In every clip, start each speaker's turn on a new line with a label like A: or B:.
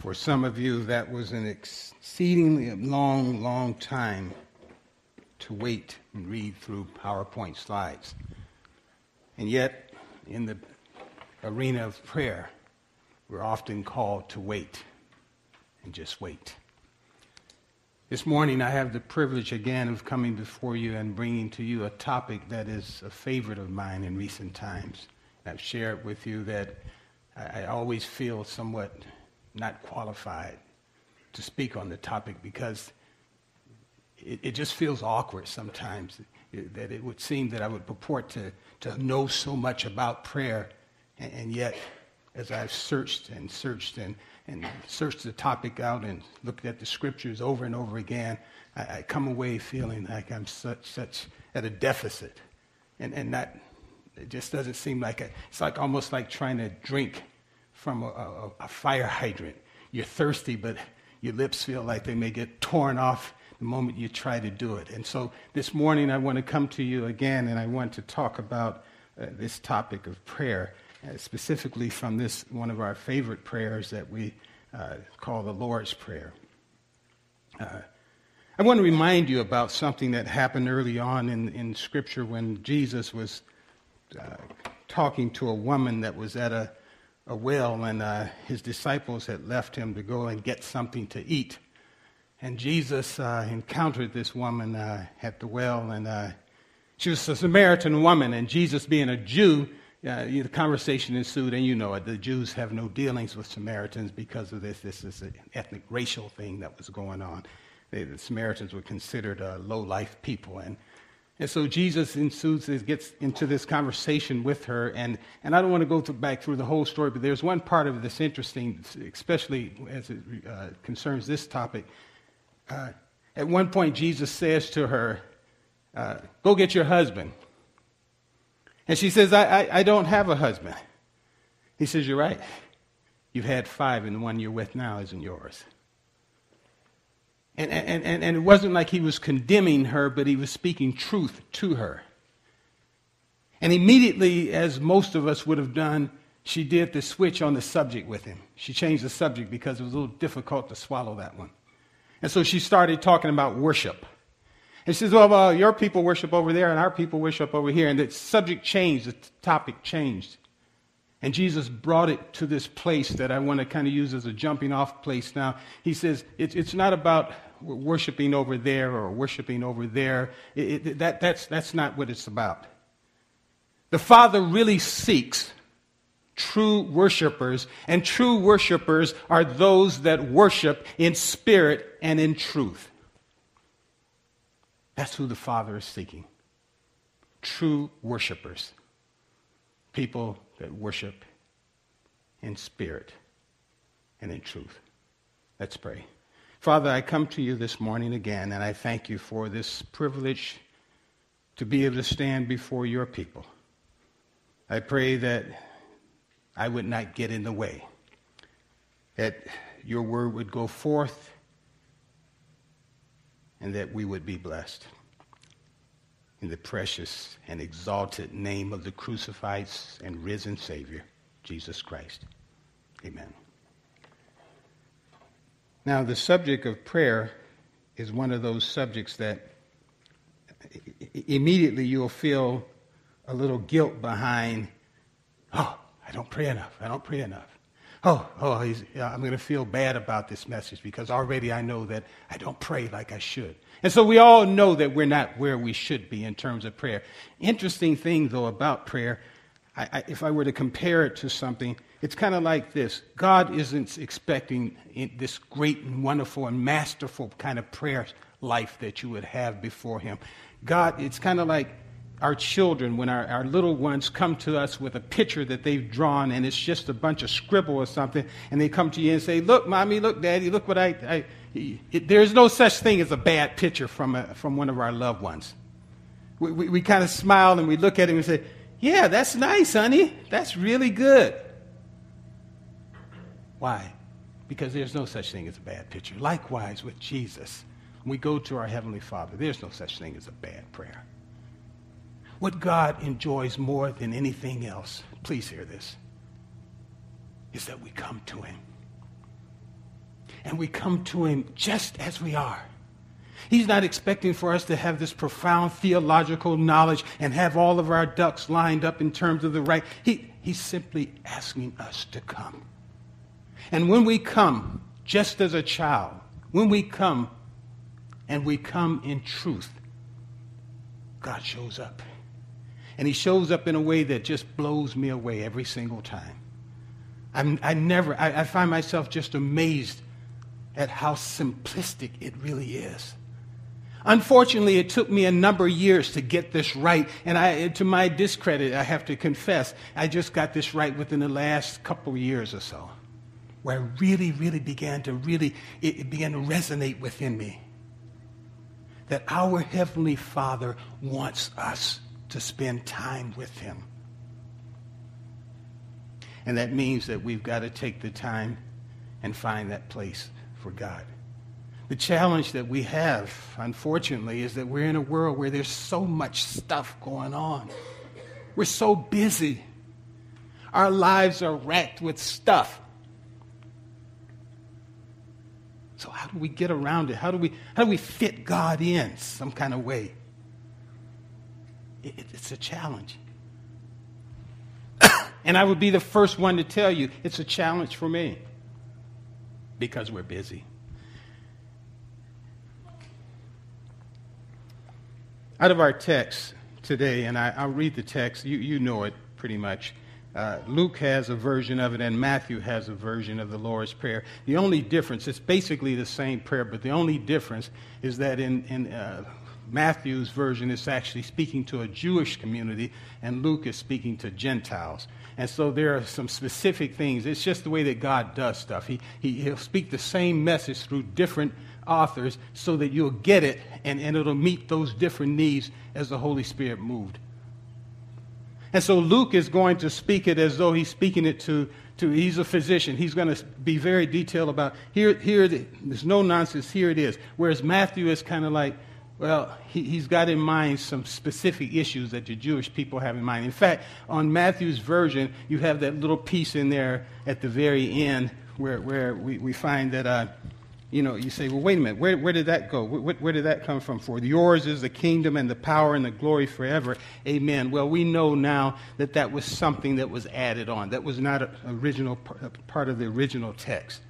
A: For some of you, that was an exceedingly long, long time to wait and read through PowerPoint slides. And yet, in the arena of prayer, we're often called to wait and just wait. This morning, I have the privilege again of coming before you and bringing to you a topic that is a favorite of mine in recent times. I've shared with you that I, always feel somewhat not qualified to speak on the topic because it, it just feels awkward sometimes that it would seem that I would purport to, to know so much about prayer, and, and yet, as I've searched and searched and, and searched the topic out and looked at the scriptures over and over again, I, I come away feeling like I'm such, such at a deficit. And, and that, it just doesn't seem like a, it's like almost like trying to drink from a, a, a fire hydrant. You're thirsty, but your lips feel like they may get torn off the moment you try to do it. And so this morning I want to come to you again and I want to talk about uh, this topic of prayer, uh, specifically from this one of our favorite prayers that we uh, call the Lord's Prayer. Uh, I want to remind you about something that happened early on in, in Scripture when Jesus was uh, talking to a woman that was at a a well, and uh, his disciples had left him to go and get something to eat. And Jesus uh, encountered this woman uh, at the well, and uh, she was a Samaritan woman, and Jesus, being a Jew, uh, the conversation ensued, and you know it. The Jews have no dealings with Samaritans because of this. This is an ethnic racial thing that was going on. They, the Samaritans were considered uh, low life people, and and so Jesus ensues, gets into this conversation with her. And, and I don't want to go back through the whole story, but there's one part of this interesting, especially as it uh, concerns this topic. Uh, at one point, Jesus says to her, uh, Go get your husband. And she says, I, I, I don't have a husband. He says, You're right. You've had five, and the one you're with now isn't yours. And, and, and, and it wasn't like he was condemning her, but he was speaking truth to her. And immediately, as most of us would have done, she did the switch on the subject with him. She changed the subject because it was a little difficult to swallow that one. And so she started talking about worship. And she says, Well, well your people worship over there, and our people worship over here. And the subject changed, the topic changed. And Jesus brought it to this place that I want to kind of use as a jumping off place now. He says, It's, it's not about worshiping over there or worshiping over there. It, it, that, that's, that's not what it's about. The Father really seeks true worshipers, and true worshipers are those that worship in spirit and in truth. That's who the Father is seeking. True worshipers. People that worship in spirit and in truth. Let's pray. Father, I come to you this morning again, and I thank you for this privilege to be able to stand before your people. I pray that I would not get in the way, that your word would go forth, and that we would be blessed. In the precious and exalted name of the crucified and risen Savior, Jesus Christ. Amen. Now, the subject of prayer is one of those subjects that immediately you'll feel a little guilt behind, oh, I don't pray enough. I don't pray enough. Oh, oh, I'm going to feel bad about this message because already I know that I don't pray like I should. And so we all know that we're not where we should be in terms of prayer. Interesting thing, though, about prayer, I, I, if I were to compare it to something, it's kind of like this God isn't expecting this great and wonderful and masterful kind of prayer life that you would have before Him. God, it's kind of like our children, when our, our little ones come to us with a picture that they've drawn and it's just a bunch of scribble or something, and they come to you and say, Look, mommy, look, daddy, look what I. I it, there's no such thing as a bad picture from, a, from one of our loved ones. We, we, we kind of smile and we look at him and say, Yeah, that's nice, honey. That's really good. Why? Because there's no such thing as a bad picture. Likewise with Jesus, when we go to our Heavenly Father, there's no such thing as a bad prayer. What God enjoys more than anything else, please hear this, is that we come to Him and we come to Him just as we are. He's not expecting for us to have this profound theological knowledge and have all of our ducks lined up in terms of the right. He, he's simply asking us to come. And when we come, just as a child, when we come and we come in truth, God shows up. And He shows up in a way that just blows me away every single time. I'm, i never, I, I find myself just amazed at how simplistic it really is. Unfortunately, it took me a number of years to get this right. And I, to my discredit, I have to confess, I just got this right within the last couple of years or so, where I really, really began to really, it, it began to resonate within me that our Heavenly Father wants us to spend time with Him. And that means that we've got to take the time and find that place for God. The challenge that we have, unfortunately, is that we're in a world where there's so much stuff going on. We're so busy. Our lives are wracked with stuff. So how do we get around it? How do we, how do we fit God in some kind of way? It, it's a challenge. and I would be the first one to tell you it's a challenge for me because we're busy. Out of our text today, and I, will read the text, you, you know it pretty much. Uh, Luke has a version of it, and Matthew has a version of the Lord's Prayer. The only difference, it's basically the same prayer, but the only difference is that in, in uh, Matthew's version, is actually speaking to a Jewish community, and Luke is speaking to Gentiles. And so there are some specific things. It's just the way that God does stuff. He, he, he'll speak the same message through different authors so that you'll get it and, and it'll meet those different needs as the Holy Spirit moved. And so Luke is going to speak it as though he's speaking it to, to he's a physician. He's going to be very detailed about here, here, there's no nonsense, here it is. Whereas Matthew is kind of like, well, he, he's got in mind some specific issues that the Jewish people have in mind. In fact, on Matthew's version, you have that little piece in there at the very end where, where we, we find that uh, you know, you say, well, wait a minute, where, where did that go? Where, where, did that come from? For yours is the kingdom and the power and the glory forever. Amen. Well, we know now that that was something that was added on. That was not original part of the original text.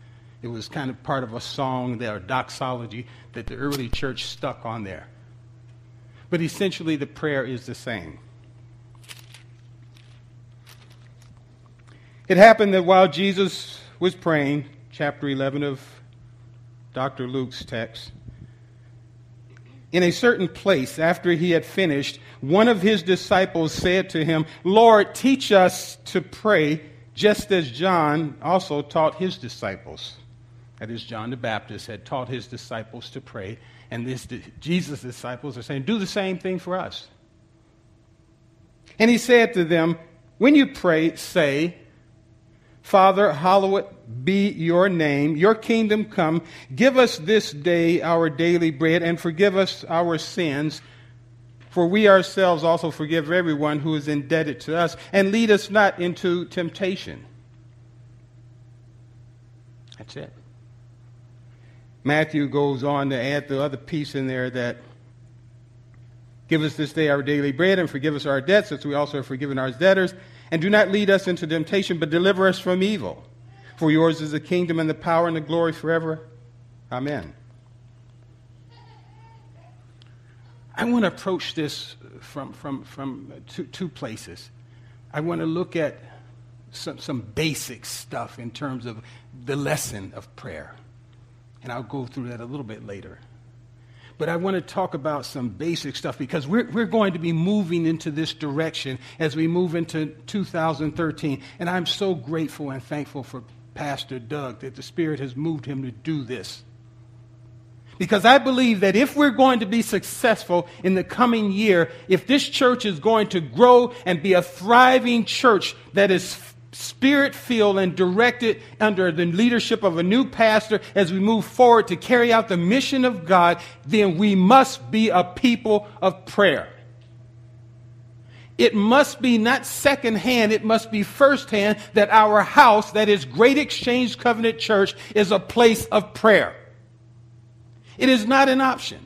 A: It was kind of part of a song there, a doxology that the early church stuck on there. But essentially, the prayer is the same. It happened that while Jesus was praying, chapter 11 of Dr. Luke's text. In a certain place, after he had finished, one of his disciples said to him, Lord, teach us to pray, just as John also taught his disciples. That is, John the Baptist had taught his disciples to pray, and this, Jesus' disciples are saying, Do the same thing for us. And he said to them, When you pray, say, Father, hallowed be your name. Your kingdom come. Give us this day our daily bread and forgive us our sins. For we ourselves also forgive everyone who is indebted to us. And lead us not into temptation. That's it. Matthew goes on to add the other piece in there that give us this day our daily bread and forgive us our debts as we also have forgiven our debtors and do not lead us into temptation, but deliver us from evil. For yours is the kingdom and the power and the glory forever. Amen. I want to approach this from, from, from two, two places. I want to look at some, some basic stuff in terms of the lesson of prayer. And I'll go through that a little bit later but I want to talk about some basic stuff because we're, we're going to be moving into this direction as we move into 2013. And I'm so grateful and thankful for Pastor Doug that the Spirit has moved him to do this. Because I believe that if we're going to be successful in the coming year, if this church is going to grow and be a thriving church that is spirit filled and directed under the leadership of a new pastor as we move forward to carry out the mission of God, then we must be a people of prayer. It must be not secondhand, it must be firsthand that our house, that is Great Exchange Covenant Church, is a place of prayer. It is not an option.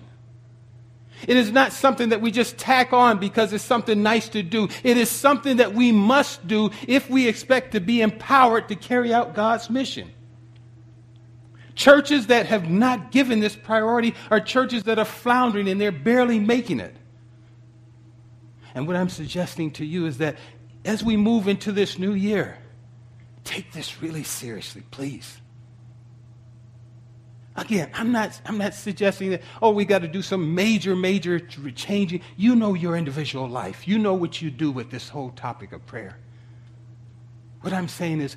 A: It is not something that we just tack on because it's something nice to do. It is something that we must do if we expect to be empowered to carry out God's mission. Churches that have not given this priority are churches that are floundering and they're barely making it. And what I'm suggesting to you is that as we move into this new year, take this really seriously, please. Again, I'm not, I'm not suggesting that, oh, we got to do some major, major changing. You know your individual life. You know what you do with this whole topic of prayer. What I'm saying is,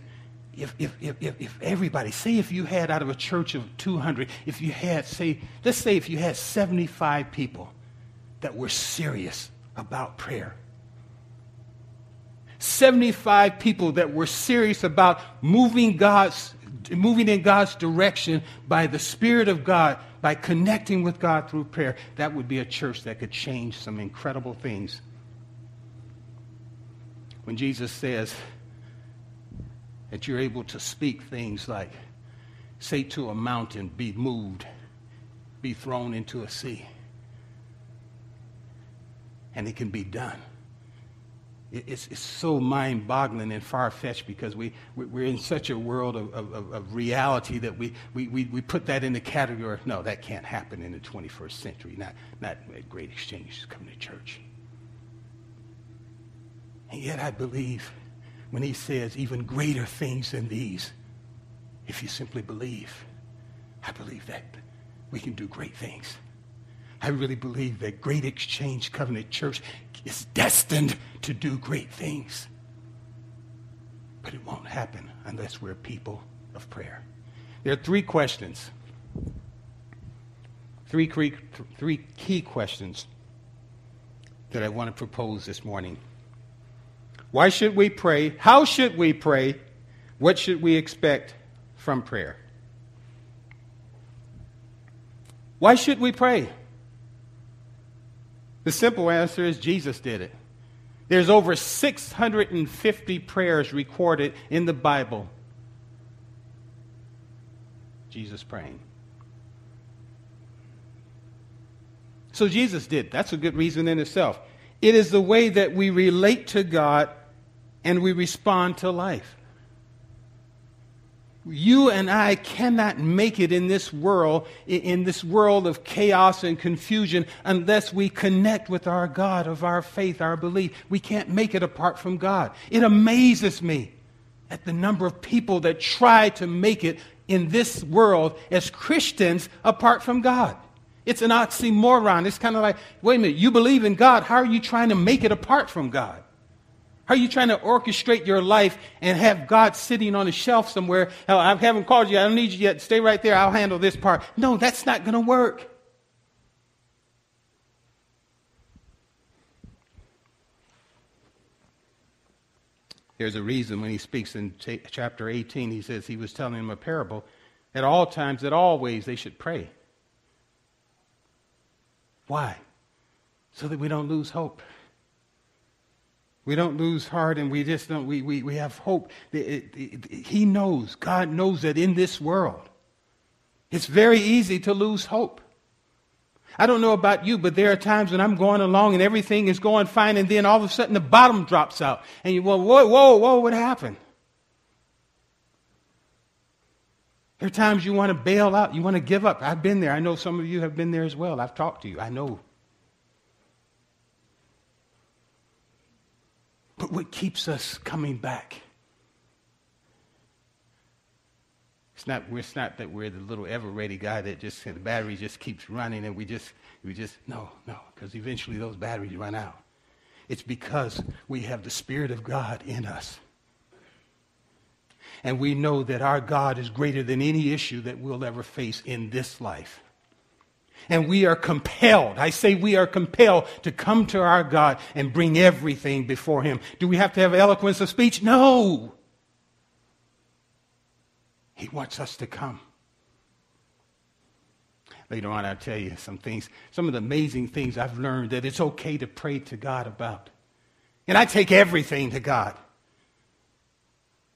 A: if, if, if, if, everybody, say if you had out of a church of 200, if you had, say, let's say if you had 75 people that were serious about prayer. 75 people that were serious about moving God's moving in God's direction by the Spirit of God, by connecting with God through prayer, that would be a church that could change some incredible things. When Jesus says that you're able to speak things like, say to a mountain, be moved, be thrown into a sea and it can be done. It's, it's so mind boggling and far fetched because we, we're in such a world of, of, of reality that we, we, we, put that in the category of no, that can't happen in the 21st century, not, not at Great Exchange Covenant church. And yet I believe when he says even greater things than these, if you simply believe, I believe that we can do great things. I really believe that Great Exchange Covenant Church is destined to do great things. But it won't happen unless we're people of prayer. There are three questions, three, three key questions that I want to propose this morning. Why should we pray? How should we pray? What should we expect from prayer? Why should we pray? The simple answer is Jesus did it. There's over 650 prayers recorded in the Bible. Jesus praying. So Jesus did. That's a good reason in itself. It is the way that we relate to God and we respond to life. You and I cannot make it in this world, in this world of chaos and confusion, unless we connect with our God of our faith, our belief. We can't make it apart from God. It amazes me at the number of people that try to make it in this world as Christians apart from God. It's an oxymoron. It's kind of like, wait a minute, you believe in God. How are you trying to make it apart from God? How are you trying to orchestrate your life and have God sitting on a shelf somewhere? I haven't called you. I don't need you yet. Stay right there. I'll handle this part. No, that's not going to work. There's a reason when he speaks in chapter 18, he says he was telling them a parable. At all times, at all ways, they should pray. Why? So that we don't lose hope. We don't lose heart and we just don't, we, we, we have hope. It, it, it, he knows, God knows that in this world, it's very easy to lose hope. I don't know about you, but there are times when I'm going along and everything is going fine, and then all of a sudden the bottom drops out. And you, well, whoa, whoa, whoa, what happened? There are times you want to bail out, you want to give up. I've been there. I know some of you have been there as well. I've talked to you. I know. But what keeps us coming back? It's not, it's not that we're the little ever ready guy that just, the battery just keeps running and we just, we just, no, no, because eventually those batteries run out. It's because we have the Spirit of God in us. And we know that our God is greater than any issue that we'll ever face in this life. And we are compelled, I say we are compelled to come to our God and bring everything before Him. Do we have to have eloquence of speech? No. He wants us to come. Later on, I'll tell you some things, some of the amazing things I've learned that it's okay to pray to God about. And I take everything to God.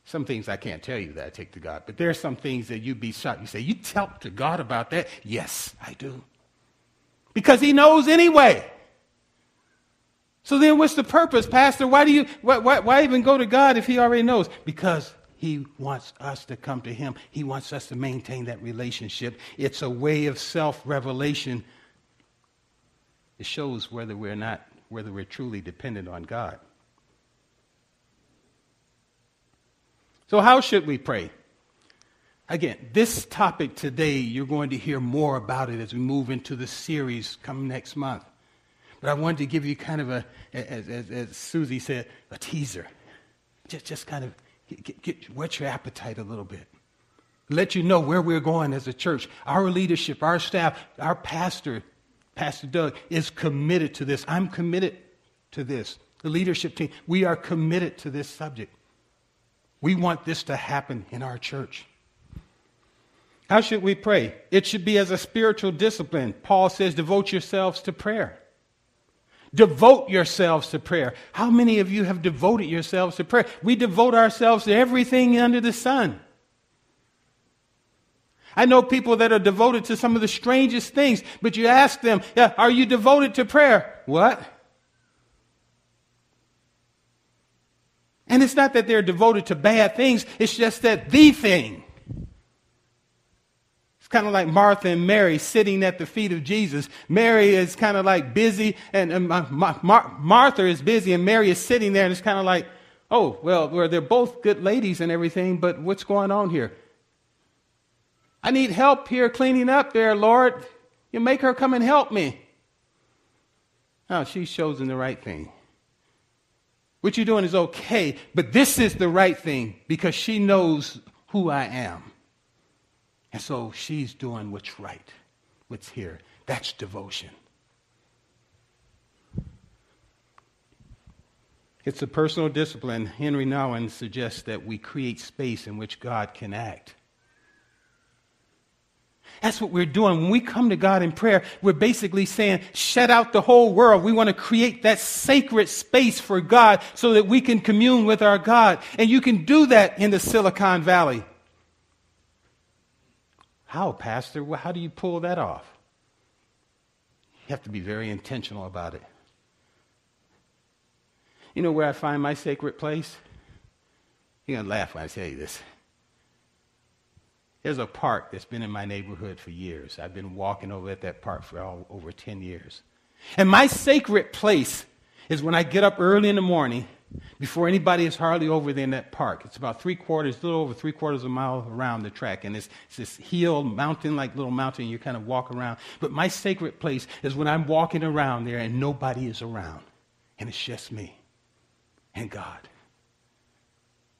A: Some things I can't tell you that I take to God, but there are some things that you'd be shocked. You say, You tell to God about that? Yes, I do. Because He knows anyway. So then what's the purpose, Pastor? Why do you why, why, why even go to God if He already knows? Because he wants us to come to Him. He wants us to maintain that relationship. It's a way of self revelation. It shows whether we're not, whether we're truly dependent on God. So, how should we pray? Again, this topic today, you're going to hear more about it as we move into the series coming next month. But I wanted to give you kind of a, as, as, as Susie said, a teaser. Just, just kind of get, get, whet your appetite a little bit. Let you know where we're going as a church. Our leadership, our staff, our pastor, Pastor Doug, is committed to this. I'm committed to this. The leadership team, we are committed to this subject. We want this to happen in our church. How should we pray? It should be as a spiritual discipline. Paul says, devote yourselves to prayer. Devote yourselves to prayer. How many of you have devoted yourselves to prayer? We devote ourselves to everything under the sun. I know people that are devoted to some of the strangest things, but you ask them, yeah, Are you devoted to prayer? What? And it's not that they're devoted to bad things, it's just that the thing kind of like Martha and Mary sitting at the feet of Jesus. Mary is kind of like busy, and, and Mar- Mar- Martha is busy, and Mary is sitting there, and it's kind of like, oh, well, they're both good ladies and everything, but what's going on here? I need help here cleaning up there, Lord. You make her come and help me. Oh, now, she's chosen the right thing. What you're doing is okay, but this is the right thing because she knows who I am. And so she's doing what's right, what's here. That's devotion. It's a personal discipline. Henri Nouwen suggests that we create space in which God can act. That's what we're doing. When we come to God in prayer, we're basically saying, shut out the whole world. We want to create that sacred space for God so that we can commune with our God. And you can do that in the Silicon Valley. How, Pastor? How do you pull that off? You have to be very intentional about it. You know where I find my sacred place? You're going to laugh when I tell you this. There's a park that's been in my neighborhood for years. I've been walking over at that park for all, over 10 years. And my sacred place is when I get up early in the morning before anybody is hardly over there in that park. It's about three quarters, a little over three quarters of a mile around the track. And it's, it's this hill, mountain, like little mountain, you kind of walk around. But my sacred place is when I'm walking around there and nobody is around. And it's just me and God.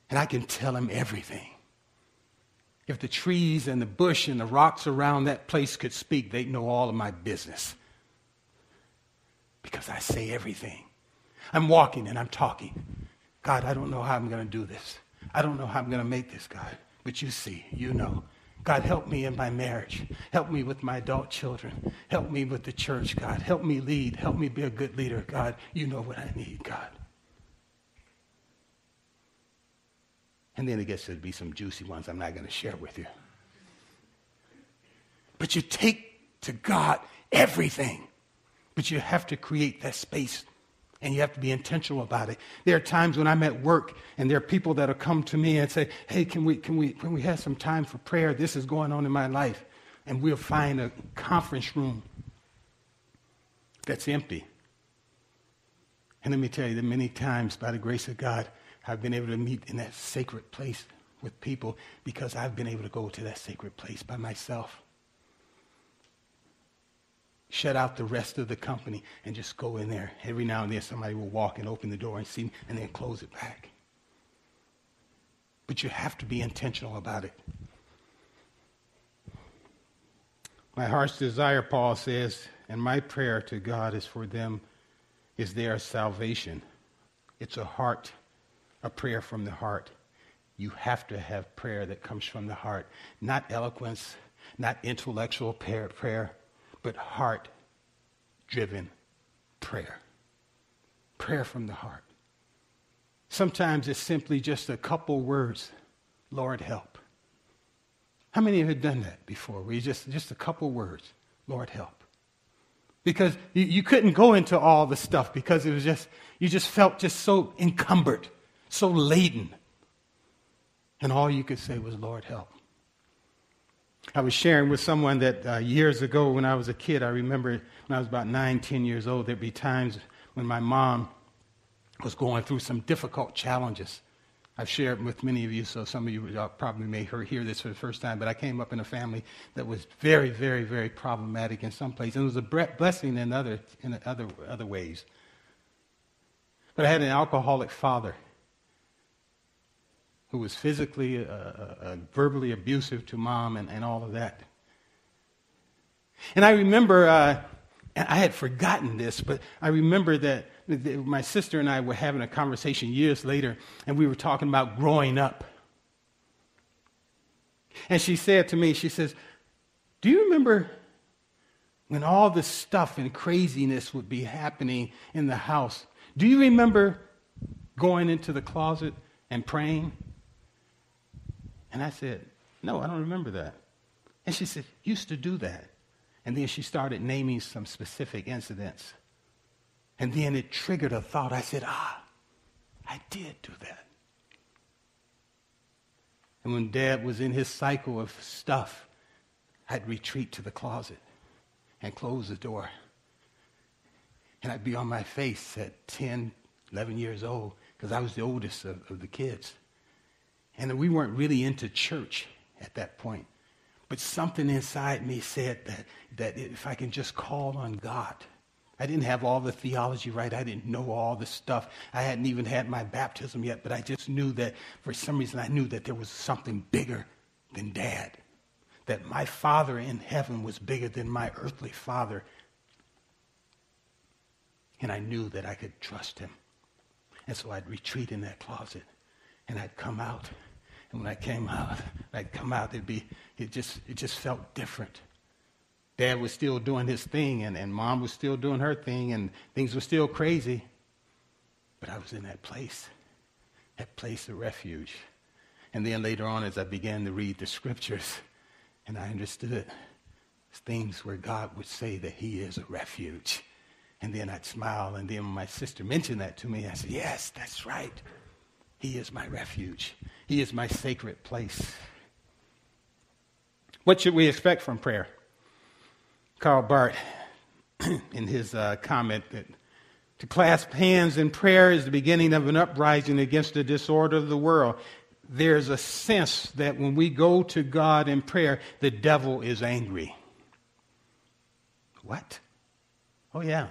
A: And I can tell him everything. If the trees and the bush and the rocks around that place could speak, they'd know all of my business. Because I say everything. I'm walking and I'm talking. God, I don't know how I'm going to do this. I don't know how I'm going to make this, God. But you see, you know. God, help me in my marriage. Help me with my adult children. Help me with the church, God. Help me lead. Help me be a good leader, God. You know what I need, God. And then it gets to be some juicy ones I'm not going to share with you. But you take to God everything. But you have to create that space and you have to be intentional about it. There are times when I'm at work and there are people that'll come to me and say, Hey, can we, can we, can we have some time for prayer? This is going on in my life. And we'll find a conference room that's empty. And let me tell you that many times, by the grace of God, I've been able to meet in that sacred place with people because I've been able to go to that sacred place by myself shut out the rest of the company and just go in there. Every now and then somebody will walk and open the door and see me and then close it back. But you have to be intentional about it. My heart's desire, Paul says, and my prayer to God is for them, is their salvation. It's a heart, a prayer from the heart. You have to have prayer that comes from the heart, not eloquence, not intellectual prayer, but heart driven prayer. Prayer from the heart. Sometimes it's simply just a couple words Lord, help. How many of you have done that before? You just, just a couple words, Lord, help. Because you, you couldn't go into all the stuff because it was just, you just felt just so encumbered, so laden. And all you could say was, Lord, help. I was sharing with someone that uh, years ago when I was a kid, I remember when I was about nine, ten years old, there'd be times when my mom was going through some difficult challenges. I've shared with many of you, so some of you probably may hear this for the first time, but I came up in a family that was very, very, very problematic in some places, and it was a blessing in other, in other, other ways. But I had an alcoholic father who was physically, uh, uh, uh verbally abusive to mom and, and all of that. And I remember, uh, I had forgotten this, but I remember that my sister and I were having a conversation years later, and we were talking about growing up. And she said to me, she says, Do you remember when all this stuff and craziness would be happening in the house? Do you remember going into the closet and praying? And I said, No, I don't remember that. And she said, Used to do that. And then she started naming some specific incidents. And then it triggered a thought. I said, ah, I did do that. And when dad was in his cycle of stuff, I'd retreat to the closet and close the door. And I'd be on my face at 10, 11 years old because I was the oldest of, of the kids. And we weren't really into church at that point. But something inside me said that, that if I can just call on God, I didn't have all the theology right. I didn't know all the stuff. I hadn't even had my baptism yet, but I just knew that for some reason I knew that there was something bigger than dad. That my father in heaven was bigger than my earthly father. And I knew that I could trust him. And so I'd retreat in that closet and I'd come out. And when I came out, I'd come out, it'd be, it just, it just felt different. Dad was still doing his thing, and, and mom was still doing her thing, and things were still crazy. But I was in that place, that place of refuge. And then later on, as I began to read the scriptures, and I understood things where God would say that He is a refuge. And then I'd smile, and then when my sister mentioned that to me, I said, Yes, that's right. He is my refuge, He is my sacred place. What should we expect from prayer? Karl Barth, in his uh, comment, that to clasp hands in prayer is the beginning of an uprising against the disorder of the world. There's a sense that when we go to God in prayer, the devil is angry. What? Oh, yeah.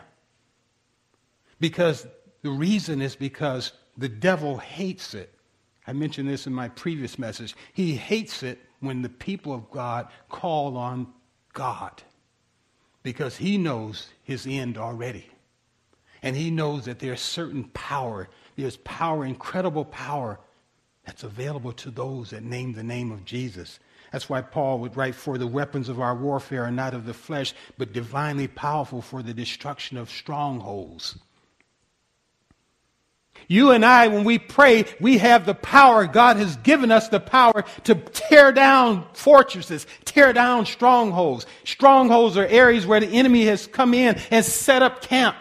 A: Because the reason is because the devil hates it. I mentioned this in my previous message. He hates it when the people of God call on God because he knows his end already. And he knows that there's certain power, there's power, incredible power, that's available to those that name the name of Jesus. That's why Paul would write, For the weapons of our warfare are not of the flesh, but divinely powerful for the destruction of strongholds. You and I, when we pray, we have the power. God has given us the power to tear down fortresses, tear down strongholds. Strongholds are areas where the enemy has come in and set up camp.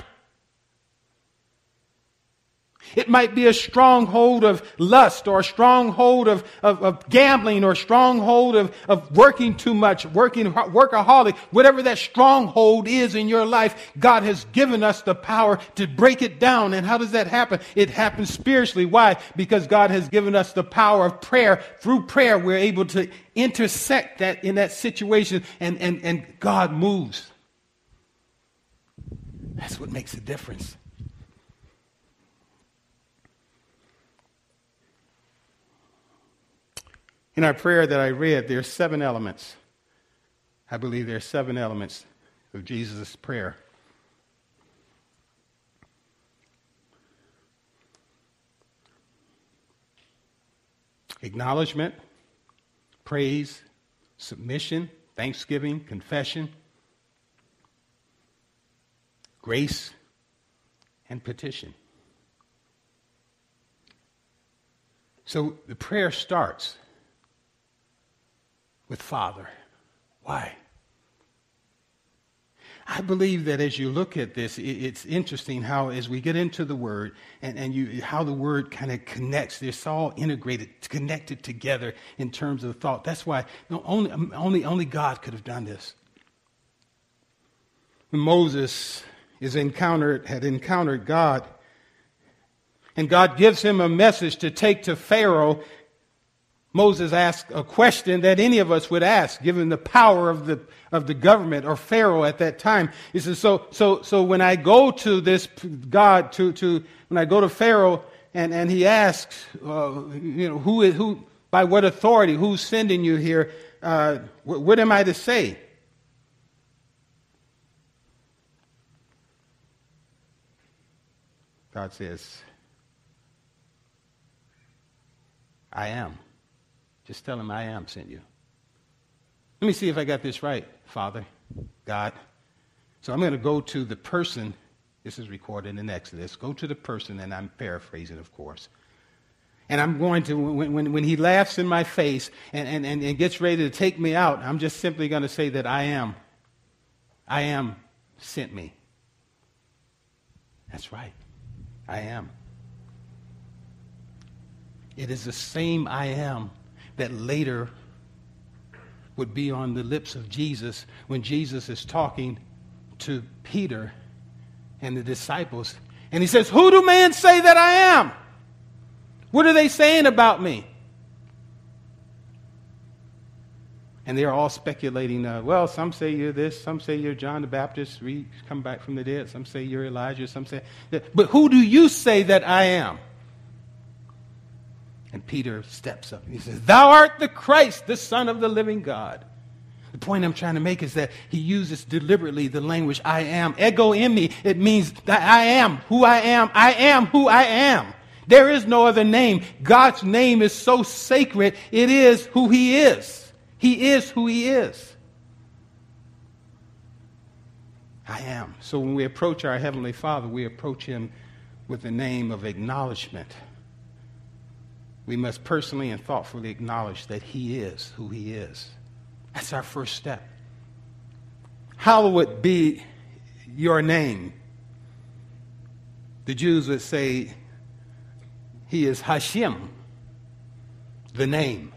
A: It might be a stronghold of lust or a stronghold of, of, of, gambling or a stronghold of, of working too much, working workaholic, whatever that stronghold is in your life, God has given us the power to break it down. And how does that happen? It happens spiritually. Why? Because God has given us the power of prayer. Through prayer, we're able to intersect that in that situation and, and, and God moves. That's what makes a difference. In our prayer that I read, there are seven elements. I believe there are seven elements of Jesus' prayer. Acknowledgement, praise, submission, thanksgiving, confession, grace, and petition. So the prayer starts with Father. Why? I believe that as you look at this, it's interesting how, as we get into the Word and, and you, how the Word kind of connects, it's all integrated, connected together in terms of thought. That's why no, only, um, only, only God could have done this. When Moses is encountered, had encountered God, and God gives him a message to take to Pharaoh Moses asked a question that any of us would ask, given the power of the, of the government or Pharaoh at that time. He says, so, so, so when I go to this God, to, to, when I go to Pharaoh and, and he asks, uh, you know, who is, who, by what authority, who's sending you here, uh, what, what am I to say? God says, I am. Just tell him I am sent you. Let me see if I got this right, Father, God. So I'm going to go to the person. This is recorded in Exodus. Go to the person, and I'm paraphrasing, of course. And I'm going to, when, when, when he laughs in my face and, and, and, and gets ready to take me out, I'm just simply going to say that I am. I am sent me. That's right. I am. It is the same I am that later would be on the lips of Jesus when Jesus is talking to Peter and the disciples. And he says, Who do men say that I am? What are they saying about me? And they're all speculating, uh, well, some say you're this, some say you're John the Baptist, re- come back from the dead, some say you're Elijah, some say. That. But who do you say that I am? And Peter steps up he says, Thou art the Christ, the Son of the living God. The point I'm trying to make is that he uses deliberately the language I am. Ego eimi, It means that I am who I am. I am who I am. There is no other name. God's name is so sacred, it is who he is. He is who he is. I am. So when we approach our Heavenly Father, we approach him with the name of acknowledgement we must personally and thoughtfully acknowledge that He is who He is. That's our first step. Hallowed be your name. The Jews would say, He is Hashem, the name.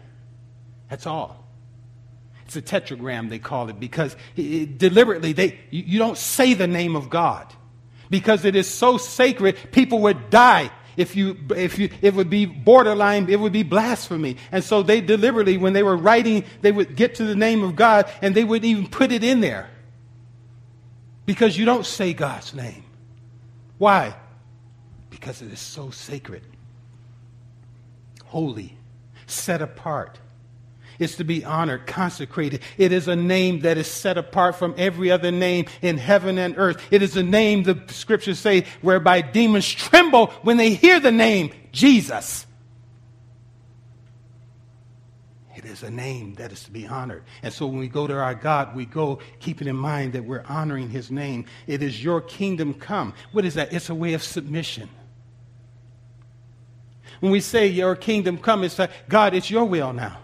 A: That's all. It's a tetragram, they call it, because it, deliberately, they, you, you don't say the name of God. Because it is so sacred, people would die if you, if you, it would be borderline, it would be blasphemy. And so they deliberately, when they were writing, they would get to the name of God and they wouldn't even put it in there. Because you don't say God's name. Why? Because it is so sacred, holy, set apart is to be honored, consecrated. It is a name that is set apart from every other name in heaven and earth. It is a name, the scriptures say, whereby demons tremble when they hear the name Jesus. It is a name that is to be honored. And so when we go to our God, we go keeping in mind that we're honoring his name. It is your kingdom come. What is that? It's a way of submission. When we say your kingdom come, it's like, God, it's your will now.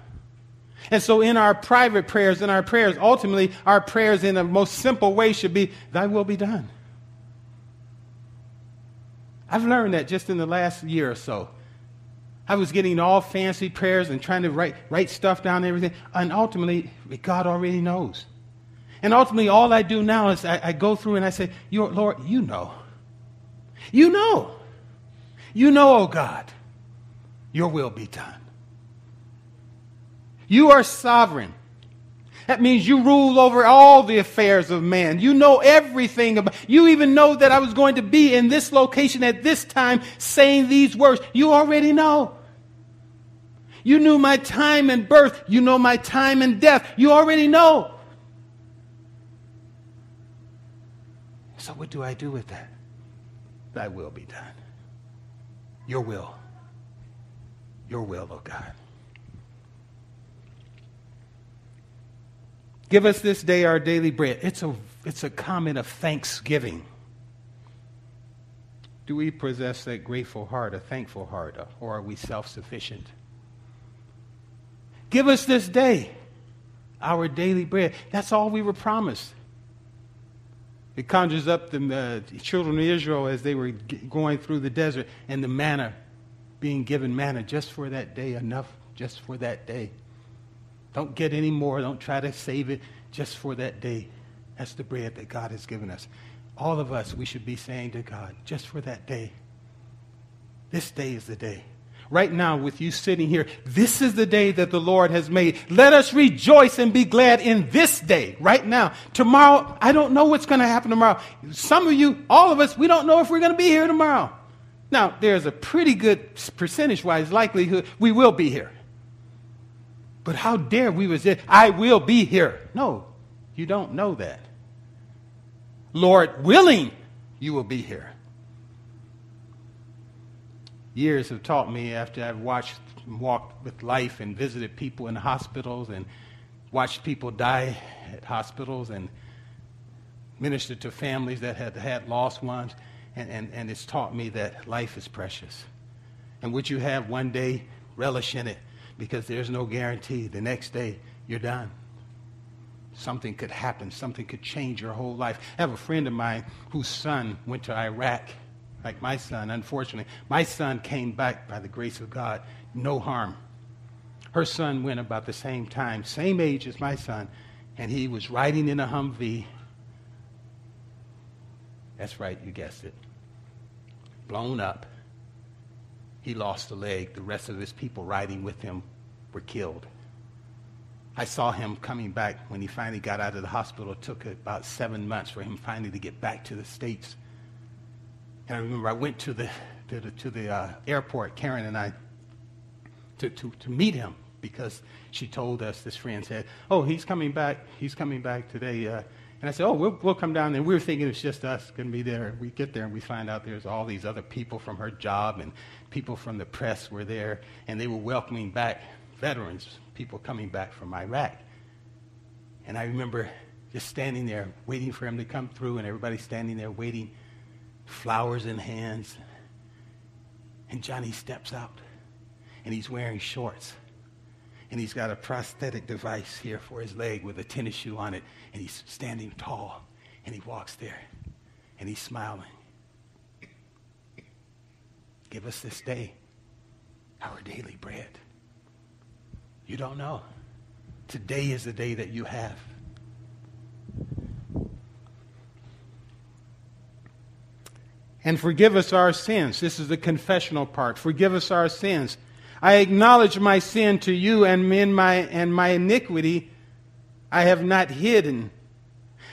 A: And so, in our private prayers, in our prayers, ultimately, our prayers in the most simple way should be, Thy will be done. I've learned that just in the last year or so. I was getting all fancy prayers and trying to write, write stuff down and everything. And ultimately, God already knows. And ultimately, all I do now is I, I go through and I say, Your, Lord, you know. You know. You know, oh God, your will be done. You are sovereign. That means you rule over all the affairs of man. You know everything about. You even know that I was going to be in this location at this time saying these words. You already know. You knew my time and birth. You know my time and death. You already know. So what do I do with that? Thy will be done. Your will. Your will, oh God. Give us this day our daily bread. It's a, it's a comment of thanksgiving. Do we possess that grateful heart, a thankful heart, or are we self sufficient? Give us this day our daily bread. That's all we were promised. It conjures up the uh, children of Israel as they were g- going through the desert and the manna, being given manna just for that day, enough just for that day. Don't get any more. Don't try to save it just for that day. That's the bread that God has given us. All of us, we should be saying to God, just for that day. This day is the day right now with you sitting here. This is the day that the Lord has made. Let us rejoice and be glad in this day, right now. Tomorrow, I don't know what's going to happen tomorrow. Some of you, all of us, we don't know if we're going to be here tomorrow. Now, there's a pretty good percentage wise likelihood we will be here. But how dare we say, I will be here. No, you don't know that. Lord willing, you will be here years have taught me after I've watched walked with life and visited people in hospitals and watched people die at hospitals and ministered to families that had had lost ones. And, and, and it's taught me that life is precious. And would you have one day, relish in it because there's no guarantee the next day you're done. Something could happen, something could change your whole life. I have a friend of mine whose son went to Iraq like my son, unfortunately. My son came back by the grace of God, no harm. Her son went about the same time, same age as my son, and he was riding in a Humvee. That's right, you guessed it. Blown up. He lost a leg. The rest of his people riding with him were killed. I saw him coming back when he finally got out of the hospital. It took about seven months for him finally to get back to the States. And I remember I went to the, to the, to the uh, airport, Karen and I, to, to, to meet him because she told us, this friend said, oh, he's coming back. He's coming back today. Uh, and I said, oh, we'll, we'll come down. And we were thinking it's just us going to be there. We get there and we find out there's all these other people from her job and people from the press were there. And they were welcoming back veterans, people coming back from Iraq. And I remember just standing there waiting for him to come through and everybody standing there waiting flowers in hands. And Johnny steps out, and he's wearing shorts. And he's got a prosthetic device here for his leg with a tennis shoe on it. And he's standing tall, and he walks there, and he's smiling. Give us this day our daily bread. You don't know. Today is the day that you have. and forgive us our sins. This is the confessional part. Forgive us our sins. I acknowledge my sin to you and my and my iniquity I have not hidden.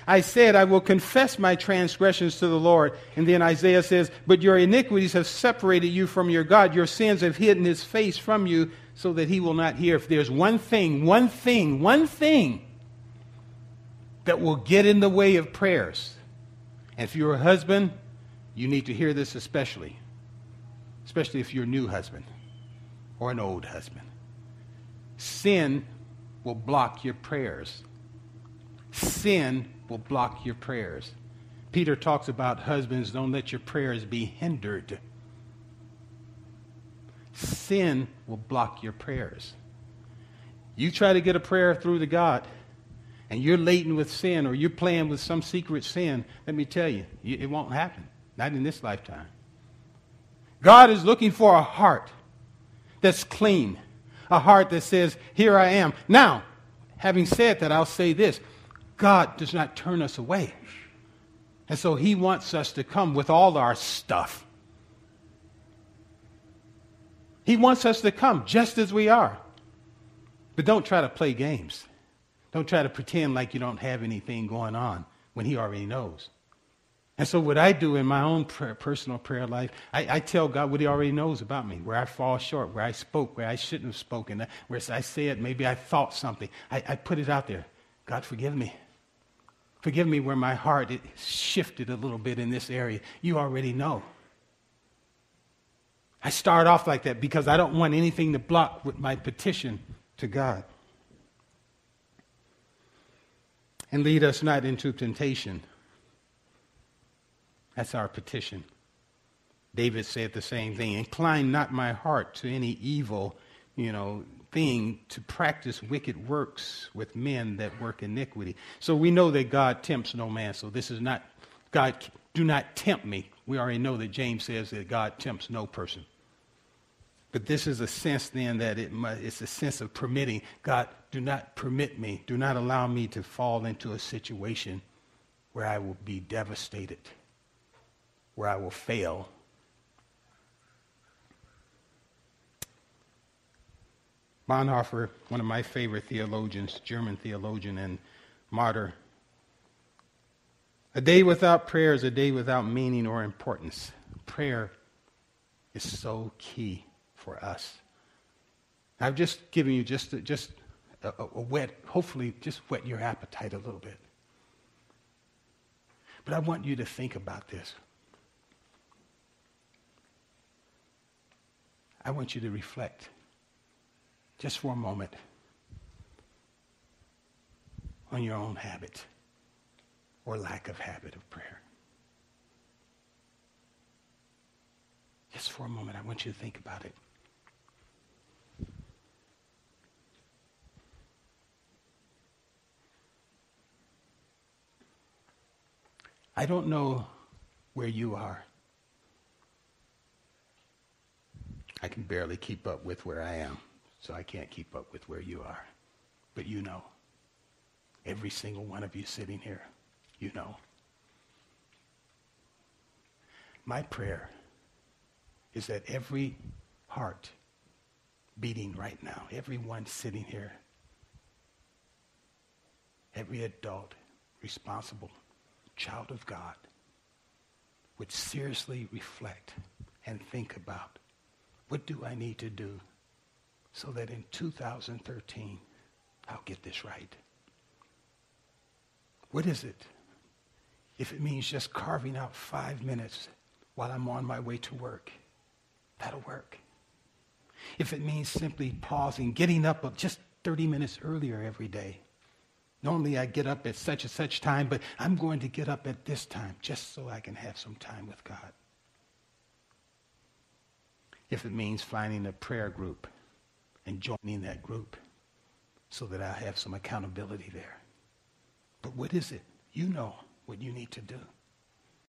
A: I said, I will confess my transgressions to the Lord. And then Isaiah says, But your iniquities have separated you from your God. Your sins have hidden his face from you so that he will not hear. If there's one thing, one thing, one thing that will get in the way of prayers, and if you're a husband, you need to hear this especially, especially if you're a new husband or an old husband. Sin will block your prayers. Sin will block your prayers. Peter talks about husbands, don't let your prayers be hindered. Sin will block your prayers. You try to get a prayer through to God, and you're laden with sin or you're playing with some secret sin, let me tell you, it won't happen. Not in this lifetime. God is looking for a heart that's clean, a heart that says, Here I am. Now, having said that, I'll say this God does not turn us away. And so he wants us to come with all our stuff. He wants us to come just as we are. But don't try to play games. Don't try to pretend like you don't have anything going on when he already knows. And so, what I do in my own prayer, personal prayer life, I, I, tell God what He already knows about me, where I fall short, where I spoke, where I shouldn't have spoken, where I said maybe I thought something. I, I put it out there. God, forgive me. Forgive me where my heart shifted a little bit in this area. You already know. I start off like that because I don't want anything to block with my petition to God. And lead us not into temptation that's our petition. David said the same thing Incline not my heart to any evil, you know, thing to practice wicked works with men that work iniquity. So we know that God tempts no man. So this is not, God, do not tempt me. We already know that James says that God tempts no person. But this is a sense then that it must, it's a sense of permitting. God, do not permit me, do not allow me to fall into a situation where I will be devastated, where I will fail. Bonhoeffer, one of my favorite theologians, German theologian and martyr, a day without prayer is a day without meaning or importance. Prayer is so key for us. I've just given you just, a, just a, a wet, hopefully, just whet your appetite a little bit. But I want you to think about this. I want you to reflect just for a moment on your own habit or lack of habit of prayer. Just for a moment, I want you to think about it. I don't know where you are. I can barely keep up with where I am, so I can't keep up with where you are. But you know. Every single one of you sitting here, you know. My prayer is that every heart beating right now, everyone sitting here, every adult responsible child of God would seriously reflect and think about what do I need to do so that in 2013 I'll get this right? What is it? If it means just carving out five minutes while I'm on my way to work, that'll work. If it means simply pausing, getting up just 30 minutes earlier every day, Normally I get up at such and such time, but I'm going to get up at this time just so I can have some time with God. If it means finding a prayer group and joining that group so that I have some accountability there. But what is it? You know what you need to do.